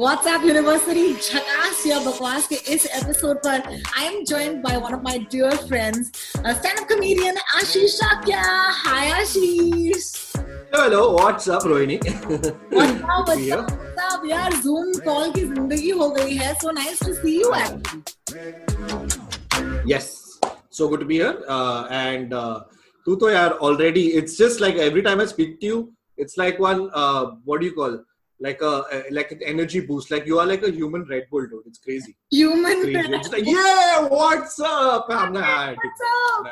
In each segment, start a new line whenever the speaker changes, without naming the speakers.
WhatsApp university झकास या बकवास के इस एपिसोड पर I am joined by one of my dear friends stand up comedian Ashish Shakya hi Ashish
hello what's up Rohini
What's up, what's up, what's up? यार zoom call की ज़िंदगी हो गई है so nice to see you
yes so good to be here uh, and uh, तू तो यार already it's just like every time I speak to you it's like one uh, what do you call like a, a like an energy boost like you are like a human Red Bull dude it's crazy
human
crazy it's like yeah what's up I'm like
What's up?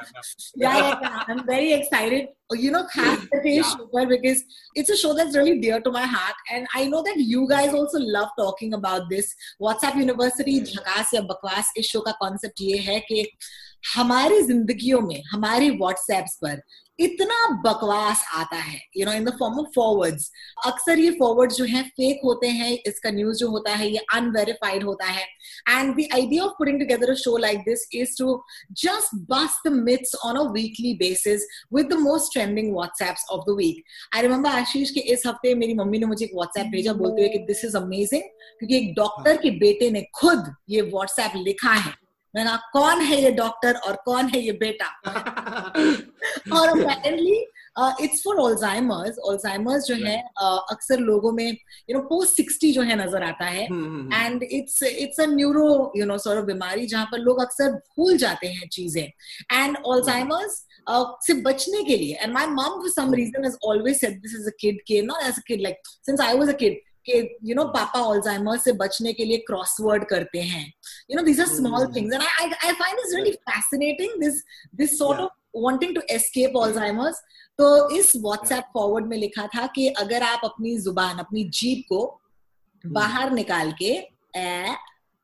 yeah, yeah, yeah. I'm very excited. You know, खास करके
Yeah.
show पर because it's a show that's really dear to my heart, and I know that you guys also love talking about this. WhatsApp University झकास या बकवास इस show का concept ये है कि हमारी जिंदगियों में हमारे व्हाट्सएप्स पर इतना बकवास आता है you know in the form of forwards अक्सर ये फॉरवर्ड जो है फेक होते हैं इसका न्यूज़ जो होता है ये अनवेरिफाइड होता है. And the idea of putting together a show like this is to just bust the myths on a weekly basis with the most trending WhatsApps of the week. I remember Ashish के इस हफ़्ते मेरी mummy ने मुझे एक WhatsApp भेजा बोलते हुए कि दिस इज़ अमेजिंग क्योंकि एक डॉक्टर के बेटे ने खुद ये व्हाट्सएप लिखा है। मैंने कहा कौन है ये डॉक्टर और कौन है ये बेटा? और apparently it's for Alzheimer's Alzheimer's जो है uh, अक्सर लोगों में यू नो पोस्ट सिक्सटी जो है नज़र आता है. And it's it's a neuro you know of बीमारी जहाँ पर लोग अक्सर भूल जाते हैं चीज़ें। एंड ऑल्जाइमर्स से बचने के लिए and my mum for some reason has always said this is a kid के not as a kid like since I was a kid कि यू नो पापा ऑल्जाइमर से बचने के लिए क्रॉसवर्ड करते हैं। You know these are small
Hmm.
Things and I I find this really fascinating this this
sort
of wanting to escape Alzheimer's तो इस व्हाट्सएप फॉरवर्ड में लिखा था कि अगर आप अपनी ज़ुबान अपनी जीप को बाहर निकाल के ए,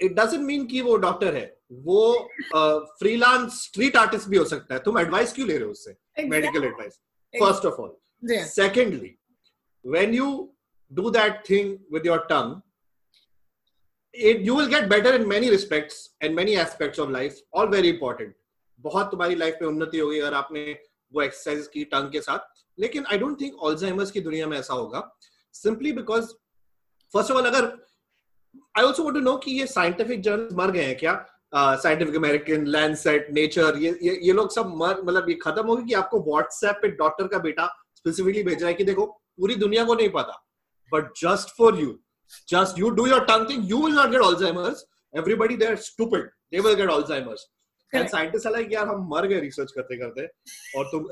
it doesn't mean कि वो डॉक्टर है। वो फ्रीलांस स्ट्रीट आर्टिस्ट भी हो सकता है। तुम एडवाइस क्यों ले रहे हो उससे? Medical advice first of
all
secondly when you do that thing with your tongue it you will get better in many respects and many aspects of life all very important. बहुत तुम्हारी life में उन्नति होगी अगर आपने वो exercise की टंग के साथ। लेकिन आई डोंट थिंक ऑल्जाइमर्स की दुनिया में ऐसा होगा। Simply because first of all अगर I also want to know कि ये साइंटिफिक जर्नल मर गए हैं क्या? Scientific American Lancet Nature ये ये लोग सब मर मतलब ये खत्म होगी कि आपको व्हाट्सएप पे डॉक्टर का बेटा स्पेसिफिकली भेज रहा है कि देखो पूरी दुनिया को नहीं पता। But just for you just you do your tongue thing you will not get Alzheimer's everybody there stupid they will get Alzheimer's and scientist यार हम मर गए रिसर्च करते करते और तुम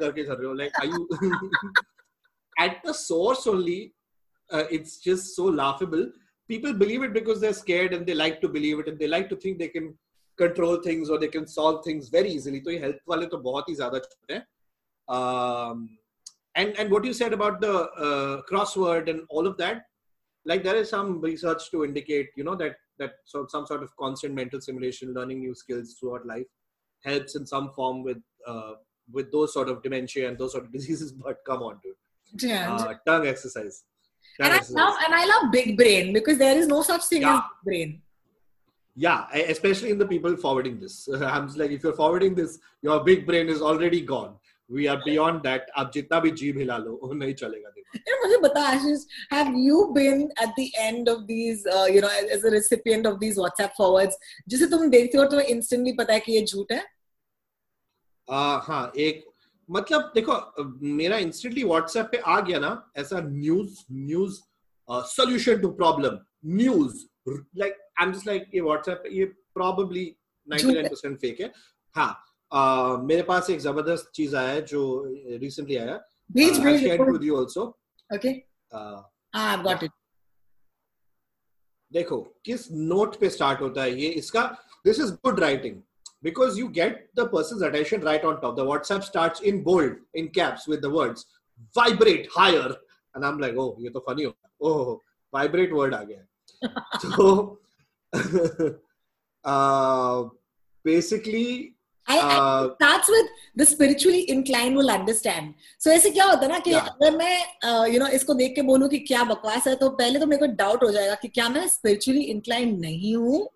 करके कर रहे हो। Like only it's just so laughable people believe it because they're scared and they like to believe it and they like to think they can control things or they can solve things very easily तो ये health वाले तो बहुत ही ज्यादा छोटे हैं um, and and what you said about the uh, crossword and all of that like there is some research to indicate you know that that so some sort of constant mental simulation learning new skills throughout life helps in some form with uh, with those sort of dementia and those sort of diseases but come on dude
yeah.
uh, tongue exercise Tongue
and I love and I love big brain because there is no such thing
Yeah.
as big brain.
yeah e- especially in the people forwarding this i'm just like if you're forwarding this your big brain is already gone we are beyond that आप जितना भी जीभ हिला लो वो नहीं चलेगा
know, मुझे बता आशीष have you been at the end of these uh, you know as a recipient of these WhatsApp forwards जिसे तुम देखते हो और instantly पता है कि ये झूठ है
हाँ एक मतलब देखो मेरा इंस्टेंटली व्हाट्सएप पे आ गया ना ऐसा news news solution to problem news like I am just like ये व्हाट्सएप ये प्रोबेबली 99% फेक है। हाँ अ, मेरे पास एक ज़बरदस्त चीज़ आया है जो रिसेंटली आया।
भेज भेज
share with you
also
uh,
Ah, I've got
देखो किस नोट पे स्टार्ट होता है ये? इसका this is good writing because you get the person's attention right on top the whatsapp starts in bold in caps with the words vibrate higher and i'm like oh तो funny oh vibrate word गया so uh, basically
I, I
uh,
starts with the spiritually inclined will understand. So ऐसे क्या होता है ना कि
Yeah.
अगर मैं यू नो इसको देख के बोलूँ कि क्या बकवास है तो पहले तो मेरे को डाउट हो जाएगा कि क्या मैं spiritually inclined नहीं हूँ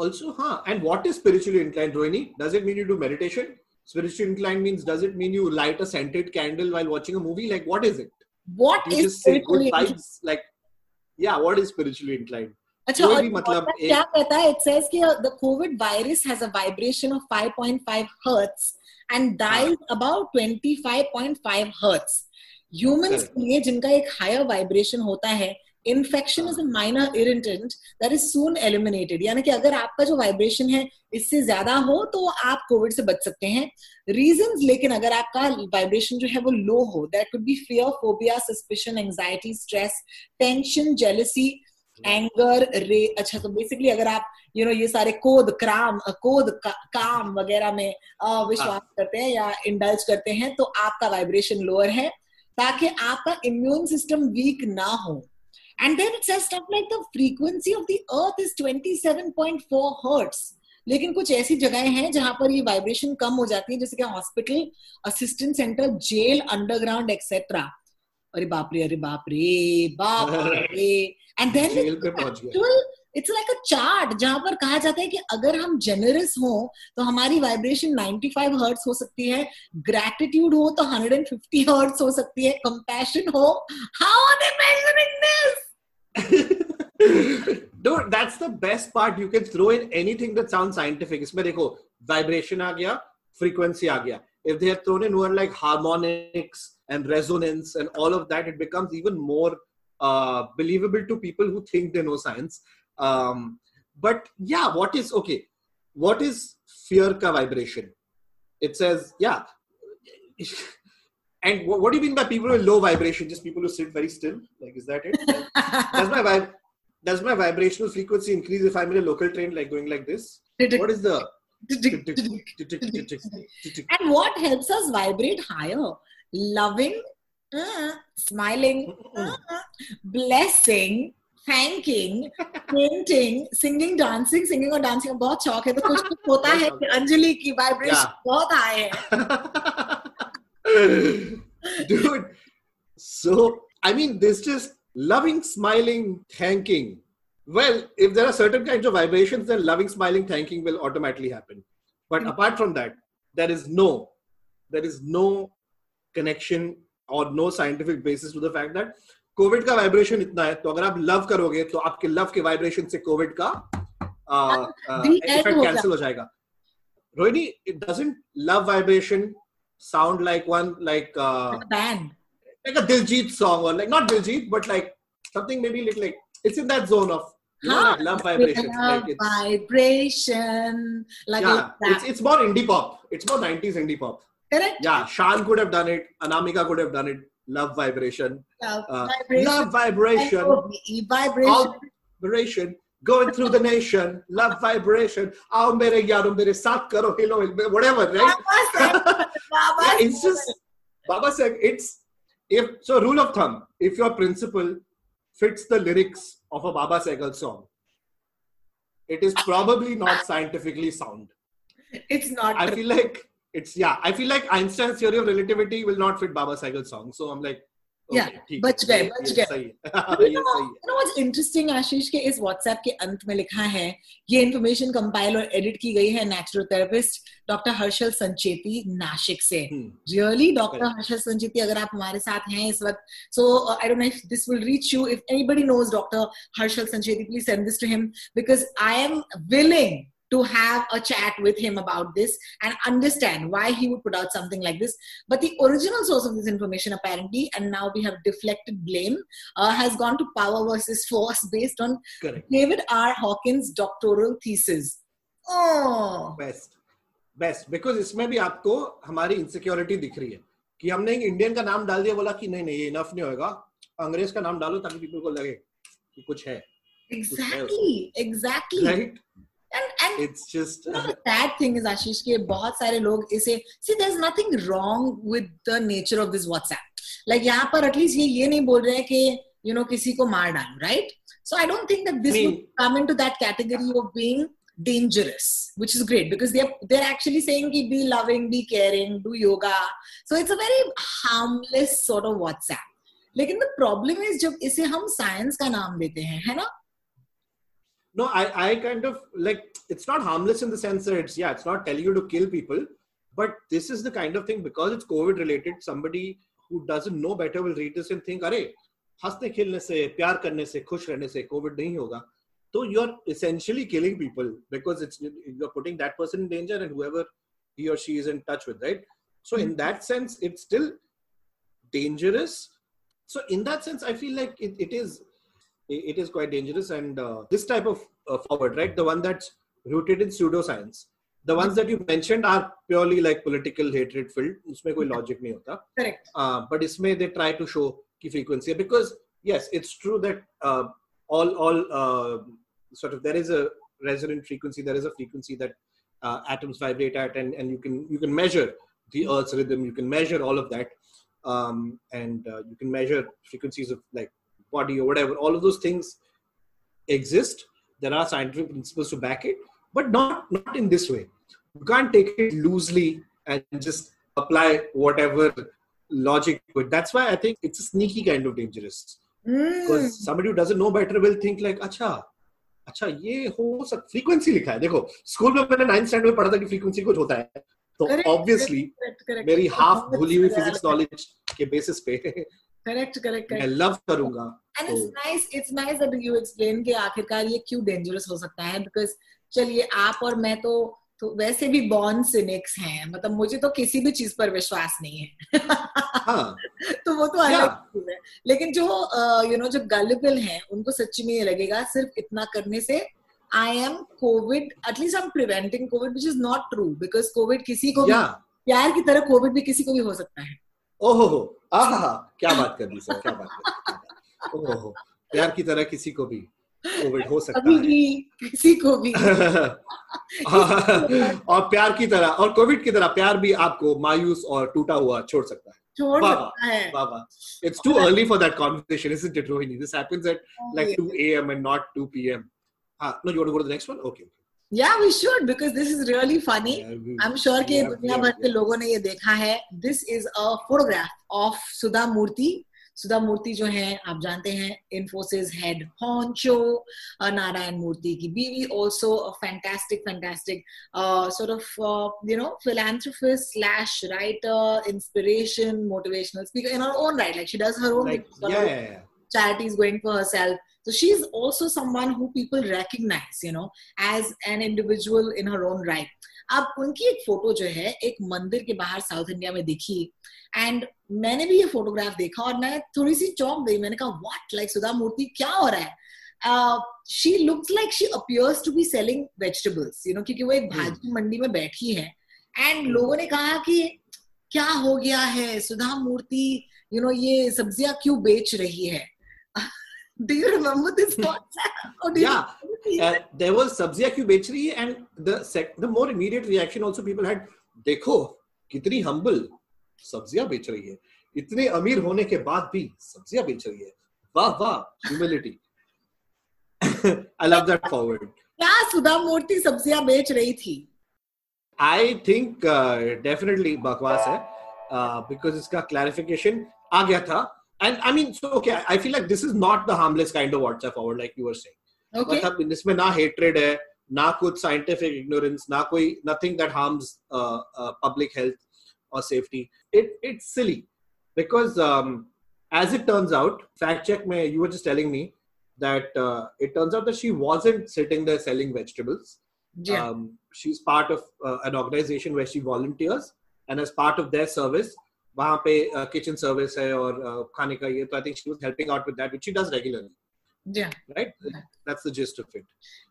also huh and what is spiritually inclined rohini does it mean you do meditation spiritually inclined means does it mean you light a scented candle while watching a movie like what is it
what
you
is
just say good
spiritually inclined?
vibes like yeah what is spiritually inclined
अच्छा और
मतलब
क्या कहता है it says कि the COVID virus has a vibration of 5.5 hertz and dies about 25.5 hertz. Humans
Correct.
के लिए जिनका एक higher vibration होता है infection is a minor irritant that is soon eliminated. यानी कि अगर आपका जो वाइब्रेशन है इससे ज़्यादा हो तो आप कोविड से बच सकते हैं। रीजन लेकिन अगर आपका वाइब्रेशन जो है वो लो हो that could be fear phobia suspicion anxiety stress tension jealousy anger रे अच्छा तो बेसिकली अगर आप यू you नो know, ये सारे कोद क्राम कोद का, काम वगैरह में विश्वास
हाँ।
करते हैं या इंडल्ज करते हैं तो आपका वाइब्रेशन लोअर है ताकि आपका इम्यून सिस्टम वीक ना हो। And then it says stuff like the frequency of the earth is 27.4 hertz लेकिन कुछ ऐसी जगहें हैं जहाँ पर ये वाइब्रेशन कम हो जाती है जैसे कि hospital assistant centre jail underground etcetera अरे बाप रे अरे बाप रे बाप रे।
And then
it's like a chart जहाँ पर कहा जाता है कि अगर हम जेनरस हो तो हमारी वाइब्रेशन 95 हर्ट्स हो सकती है ग्रेटिट्यूड हो तो 150 हर्ट्स हो सकती है कंपैशन हो। How are they measuring this
Dude, that's the best part. You can throw in anything that sounds scientific. इसमें देखो vibration आ गया, frequency आ गया. If they had thrown in word like harmonics and resonance and all of that, it becomes even more uh, believable to people who think they know science. Um, but yeah, what is okay? What is fear ka vibration? It says yeah. and what, what do you mean by people with low vibration? Just people who sit very still? Like, is that it? does my vibe does my vibrational frequency increase if I'm in a local train, like going like this? What is the
and what helps us vibrate higher loving uh, smiling uh, blessing thanking painting singing dancing singing और dancing में बहुत शौक है तो कुछ कुछ होता है कि अंजलि की वाइब्रेशन
Yeah.
बहुत हाई है
Dude, so I mean, this just loving, smiling, thanking. Well, if there are certain kinds of vibrations, then loving, smiling, thanking will automatically happen. But
Mm.
apart from that, there is no, there is no connection or no scientific basis to the fact that covid का vibration इतना है तो अगर आप love करोगे तो आपके love के वाइब्रेशन से कोविड का
The end
इफेक्ट
हो
कैंसिल हो जाएगा Rohini it doesn't love vibration sound like one like uh, like a
band,
like a Diljit song or like not Diljit, but like something maybe little like it's in that zone of you
huh?
love vibration.
Love
like it's,
vibration, like
yeah, it's it's more indie pop. It's more nineties indie pop.
Correct.
Yeah, Shan could have done it. Anamika could have done it. Love vibration.
Love
uh,
vibration.
Love vibration.
Vibration.
Vibration. Going through the nation. Love vibration. Aao mere mere saath karo whatever right.
Baba
yeah, it's just Baba said it's if so rule of thumb if your principal fits the lyrics of a Baba Segal song, it is probably not scientifically sound.
it's not
I
true.
feel like it's yeah. I feel like Einstein's theory of relativity will not fit Baba Segal's song. So I'm like,
Yeah, बच गए, बच आशीष के इस WhatsApp के अंत में लिखा है ये इन्फॉर्मेशन कंपाइल और एडिट की गई है नेचुरोथेरेपिस्ट डॉक्टर हर्षल संचेती नाशिक से. रियली डॉक्टर हर्षल संचेती अगर आप हमारे साथ हैं इस वक्त so I don't know if this will reach you if anybody knows doctor Harshal Sancheti please send this to him because I am willing to have a chat with him about this and understand why he would put out something like this. But the original source of this information, apparently, and now we have deflected blame, uh, has gone to power versus force based on
Correct.
David R. Hawkins' doctoral thesis. Oh,
best best because इसमें भी आपको हमारी insecurity दिख रही है कि हमने एक इंडियन का नाम डाल दिया बोला कि नहीं नहीं ये इनफ नहीं होगा अंग्रेज का नाम डालो ताकि पीपल को लगे कि कुछ है
exactly exactly
right
And and
it's just
you know, the sad thing is Ashish के बहुत सारे लोग इसे see there's nothing wrong with the nature of this WhatsApp like यहाँ पर एटलीस्ट ये ये नहीं बोल रहे हैं कि you know किसी को मार डालो right so I don't think that this
I mean-
would come into that category of being dangerous which is great because they're they're actually saying कि be loving be caring do yoga so it's a very harmless sort of WhatsApp लेकिन the problem is जब इसे हम science का नाम देते हैं है ना
No, I, I kind of like it's not harmless in the sense that it's yeah, it's not telling you to kill people, but this is the kind of thing because it's COVID related. Somebody who doesn't know better will read this and think, अरे हंसने खेलने से प्यार करने से खुश रहने से कोविड नहीं होगा तो you are essentially killing people because it's you're putting that person in danger and whoever he or she is in touch with, right? So in that sense, it's still dangerous. So in that sense, I feel like it, it is it it is quite dangerous and uh, this type of uh, forward right the one that's rooted in pseudoscience the ones that you mentioned are purely like political hatred filled उसमें कोई logic नहीं होता
correct
uh, but इसमें they try to show की frequency है because yes it's true that uh, all all uh, sort of there is a resonant frequency there is a frequency that uh, atoms vibrate at and, and you can you can measure the earth's rhythm you can measure all of that um, and uh, you can measure frequencies of like body or whatever all of those things exist there are scientific principles to back it but not not in this way you can't take it loosely and just apply whatever logic to it that's why i think it's a sneaky kind of dangerous
Hmm.
because somebody who doesn't know better will think like अच्छा अच्छा ये हो सक frequency लिखा है देखो school में मैंने नाइन्थ स्टैंडर्ड में पढ़ा था कि फ्रीक्वेंसी कुछ होता है तो
Correct,
ऑब्वियसली
correct, correct.
मेरी हाफ भूली हुई
Correct,
फिजिक्स नॉलेज के बेसिस पे
correct correct
मैं लव करूँगा
it's
तो
nice it's nice that you explain कि आखिरकार ये क्यों डेंजरस हो सकता है बिकॉज़ चलिए आप और मैं तो तो वैसे भी बॉर्न सिनिक्स हैं मतलब मुझे तो किसी भी चीज़ पर विश्वास नहीं है।
हाँ।
तो वो तो अलग
Yeah.
है। लेकिन जो यू नो जो गलिबल हैं उनको सच्ची में ये लगेगा सिर्फ़ इतना करने से I am Covid at least I am preventing Covid which is not true because Covid किसी को भी प्यार की तरह कोविड भी किसी को भी हो सकता है।
ओहो हो आहा क्या बात कर दी सर क्या बात कर दी। ओहो हो प्यार की तरह किसी को भी कोविड हो सकता
कभी
है।
भी किसी को भी।
और प्यार की तरह और कोविड की तरह प्यार भी आपको मायूस और टूटा हुआ छोड़ सकता है।
छोड़ सकता है।
वाह वाह। It's too early for that conversation isn't it Rohini? This happens at like 2 a.m. and not 2 p.m. no you want to go to the next one? Okay.
Yeah, we should because this is really funny.
Yeah, we-
I'm sure कि दुनिया भर के. लोगों ने ये देखा है this is a photograph of Sudha Murthy Sudha Murthy जो है आप जानते हैं इन्फोसिस हेड हॉन्चो नारायण मूर्ति की बीवी also fantastic fantastic sort of uh, you know philanthropist slash writer inspiration motivational speaker in her own right like she does her own
like
sort
yeah,
of
yeah,
So she's also someone who people recognize, you know, as an individual in her own right. अब उनकी एक photo जो है एक मंदिर के बाहर south India में दिखी एंड मैंने भी ये फोटोग्राफ देखा और मैं थोड़ी सी चौंक गई। मैंने कहा व्हाट लाइक सुधा मूर्ति क्या हो रहा है? She looks like she appears to be selling vegetables you know क्योंकि वो एक भाजी मंडी में बैठी है। एंड लोगों ने कहा कि क्या हो गया है? सुधा मूर्ति यू नो ये सब्ज़ियाँ क्यों बेच रही है? Do you remember this concept? Or do you
Yeah. Uh, there was sabziya बेच रही है and the sec- the more immediate reaction also people had देखो कितनी humble सब्ज़ियाँ बेच रही है इतने अमीर होने के बाद भी सब्ज़ियाँ बेच रही है वाह वाह humility I love that forward
क्या सुधा मूर्ति सब्ज़ियाँ बेच रही थी
I think uh, definitely बकवास है uh, because इसका clarification आ गया था and I mean so okay I feel like this is not the harmless kind of WhatsApp forward like you were saying
Okay.
मतलब इसमें ना hatred है ना कुछ scientific ignorance ना कोई nothing that harms uh, uh, public health or safety it it's silly because um, as it turns out fact check में you were just telling me that uh, it turns out that she wasn't sitting there selling vegetables
Yeah.
um, she's part of uh, an organization where she volunteers and as part of their service वहाँ पे kitchen service है और uh, खाने का ये तो I think she was helping out with that which she does regularly
yeah.
Right that's the gist of it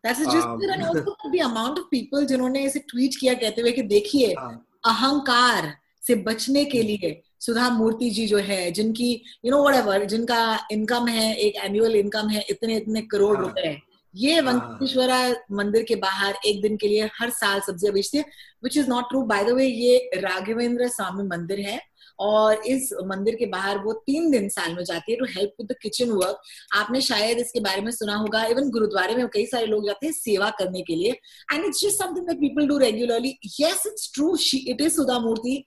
That's the gist
Um,
of it. and also the amount of people जिन्होंने इसे tweet किया कहते हुए कि देखिए
हाँ।
अहंकार से बचने के लिए सुधा मूर्ति जी जो है जिनकी यू नो वट जिनका इनकम है एक एनुअल इनकम है इतने इतने करोड़
हाँ।
रुपए ये
हाँ।
वेंकटेश्वरा मंदिर के बाहर एक दिन के लिए हर साल सब्ज़ियाँ बेचती है which is not true by the way ये राघवेंद्र स्वामी मंदिर है और इस मंदिर के बाहर वो तीन दिन साल में जाती है to help with the kitchen work आपने शायद इसके बारे में सुना होगा इवन गुरुद्वारे में कई सारे लोग जाते हैं सेवा करने के लिए. And it's just something that people do regularly yes it's true she it is Sudha Murthy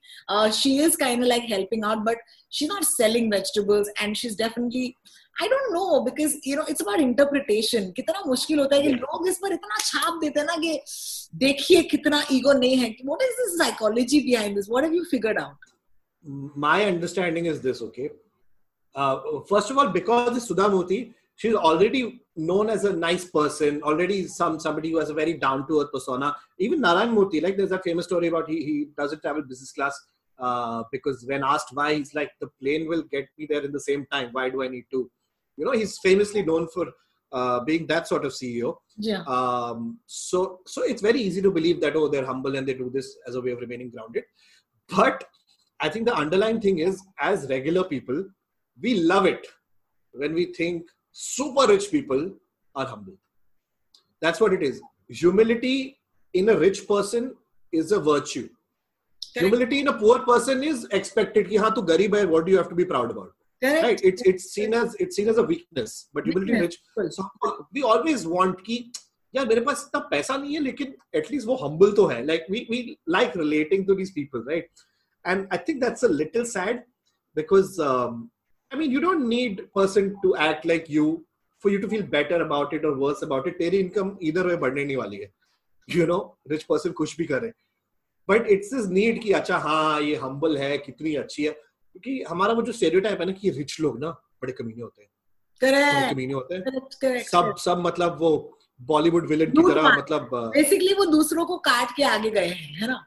she is kind like helping out but she not selling vegetables and she is definitely I don't know because you know it's about interpretation कितना मुश्किल होता है कि लोग इस पर इतना छाप देते हैं ना कि देखिए कितना ईगो नहीं है what is this psychology behind this what have you figured out
my understanding is this okay? Uh, first of all because it's sudha Murthy, she's already known as a nice person already some somebody who has a very down to earth persona. Even narayan murthy like there's a famous story about he, he doesn't travel business class uh, because when asked why he's like the plane will get me there in the same time. Why do i need to? You know he's famously known for uh, being that sort of ceo
yeah.
Um, so so it's very easy to believe that oh they're humble and they do this as a way of remaining grounded. But i think the underlying thing is as regular people we love it when we think super rich people are humble that's what it is humility in a rich person is a virtue
Correct.
humility in a poor person is expected ki, हाँ, तू गरीब है what do you have to be proud about
correct
right it's it's seen as it's seen as a weakness but humility in rich
Weakness.
so we always want कि यार मेरे पास इतना पैसा नहीं है लेकिन एटलीस्ट वो हम्बल तो है like we we like relating to these people right And I think that's a little sad because I mean you don't need person to act like you for you to feel better about it और worse about it तेरी income इधर वे बढ़ने नहीं वाली है। You no rich person कुछ भी करे। बट इट्स दिस नीड कि अच्छा हाँ ये हम्बल है कितनी अच्छी है। क्योंकि हमारा वो जो स्टेरियोटाइप है ना कि रिच लोग ना बड़े कमीने होते हैं। बड़े कमीने होते हैं।
Correct correct
सब सब मतलब वो बॉलीवुड विलन की तरह मतलब
बेसिकली वो दूसरों को काट के आगे गए हैं है ना?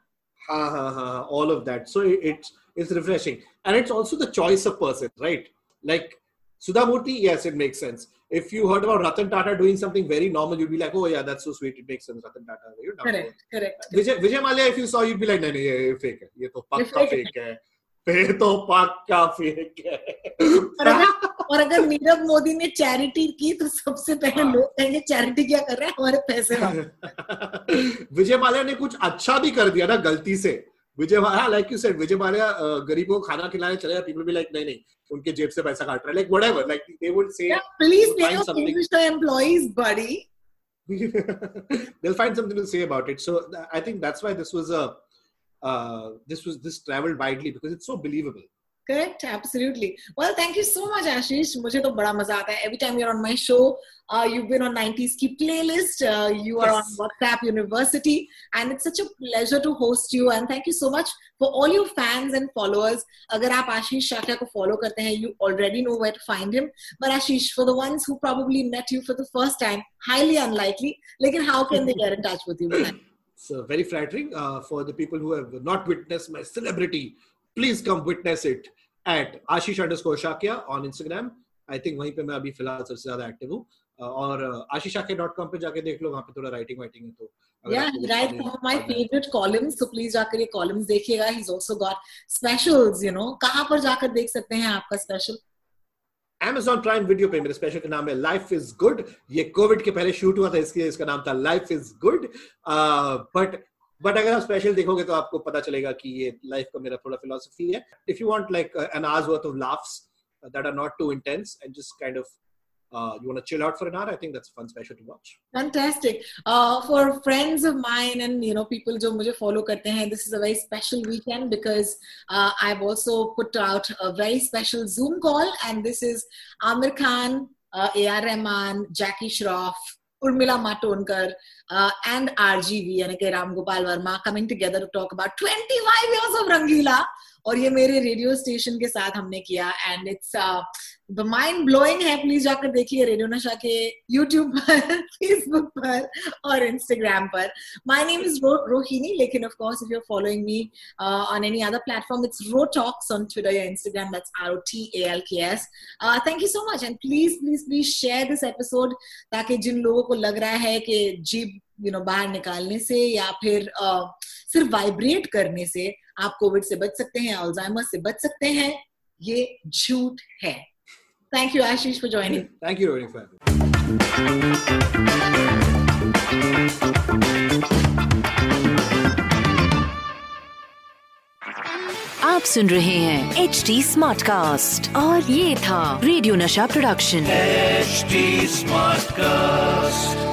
हाँ हाँ हाँ all of that so it- it's it's refreshing and it's also the choice of person right like Sudha Murthy yes it makes sense if you heard about Ratan Tata doing something very normal you'd be like oh yeah that's so sweet it makes sense Ratan Tata you're down to earth.
Correct correct
Vijay Vijay Mallya if you saw you'd be like नहीं नहीं ये fake है ये तो पक्का
fake है।
ये तो पक्का फेक
और
है
अगर और अगर नीरव मोदी ने चैरिटी की तो सबसे पहले
हाँ।
लोग कहेंगे चैरिटी क्या कर रहा है? हमारे पैसे
विजय माल्या ने कुछ अच्छा भी कर दिया ना गलती से। Vijay Mallya like you said Vijay Mallya गरीबों को खाना खिलाने चले पीपल भी लाइक नहीं नहीं उनके जेब से पैसा काट रहा है। Like
whatever
like
they would
say
please pay employees buddy.
They'll find something to say about it. So i think that's why this was a uh, this was this traveled widely because it's so believable
Correct, absolutely. Well, thank you so much, Ashish. मुझे तो बड़ा मजा आता है. Every time you're on my show, uh, you've been on 90s की playlist. Uh, you are
Yes.
on WhatsApp University, and it's such a pleasure to host you. And thank you so much for all your fans and followers. अगर आप आशीष शाक्या को follow करते हैं, you already know where to find him. But Ashish, for the ones who probably met you for the first time, highly unlikely. लेकिन how can they get in touch with you? बताएँ.
so very flattering uh, for the people who have not witnessed my celebrity please come witness it at ashish underscore shakya on instagram i think वहीं पे मैं अभी फ़िलहाल सबसे ज़्यादा active हूँ Uh, और आशीषाक्या.com पे जाके देख लो वहाँ पे थोड़ा राइटिंग वाइटिंग है तो
Yeah, he writes some of my favorite columns. So please जाकर ये columns देखिएगा. He's also got specials, you know. कहाँ पर जाकर देख सकते हैं आपका special?
Amazon Prime वीडियो पे मेरे स्पेशल का नाम है लाइफ इज़ गुड ये कोविड के पहले शूट हुआ था इसलिए इसका नाम था life is good but but अगर आप स्पेशल देखोगे तो आपको पता चलेगा कि ये लाइफ का मेरा थोड़ा फिलोसफी है। If you want like an hour's worth of laughs that are not too intense and just kind of uh, you want to chill out for an hour i think that's a fun special to watch
Fantastic. Uh, for friends of mine and you know people जो मुझे follow करते हैं, this is a very special weekend because uh, I've also put out a very special Zoom call, and this is Amir Khan, uh, A.R. Rahman, Jackie Shroff, Urmila Matondkar, uh, and RGV यानी कि Ram Gopal Verma coming together to talk about 25 years of Rangila. और ये मेरे radio station के साथ हमने किया and it's the mind blowing है प्लीज़ जाकर देखिए रेडियो नशा के यूट्यूब पर फेसबुक पर और इंस्टाग्राम पर। माय नेम इज़ रोहिणी लेकिन of course if you are following me on any other platform it's Ro talks on Twitter या Instagram that's R O T A L K S thank you so much and please please please share this episode ताकि जिन लोगों को लग रहा है कि jeep you know बाहर निकालने से या फिर uh, सिर्फ़ वाइब्रेट करने से आप कोविड से बच सकते हैं अल्जाइमर से बच सकते हैं ये झूठ है। Thank you, Ashish, for joining.
Thank you, Rohini, for
आप सुन रहे हैं एच डी स्मार्ट कास्ट और ये था radio Nasha production H smart cast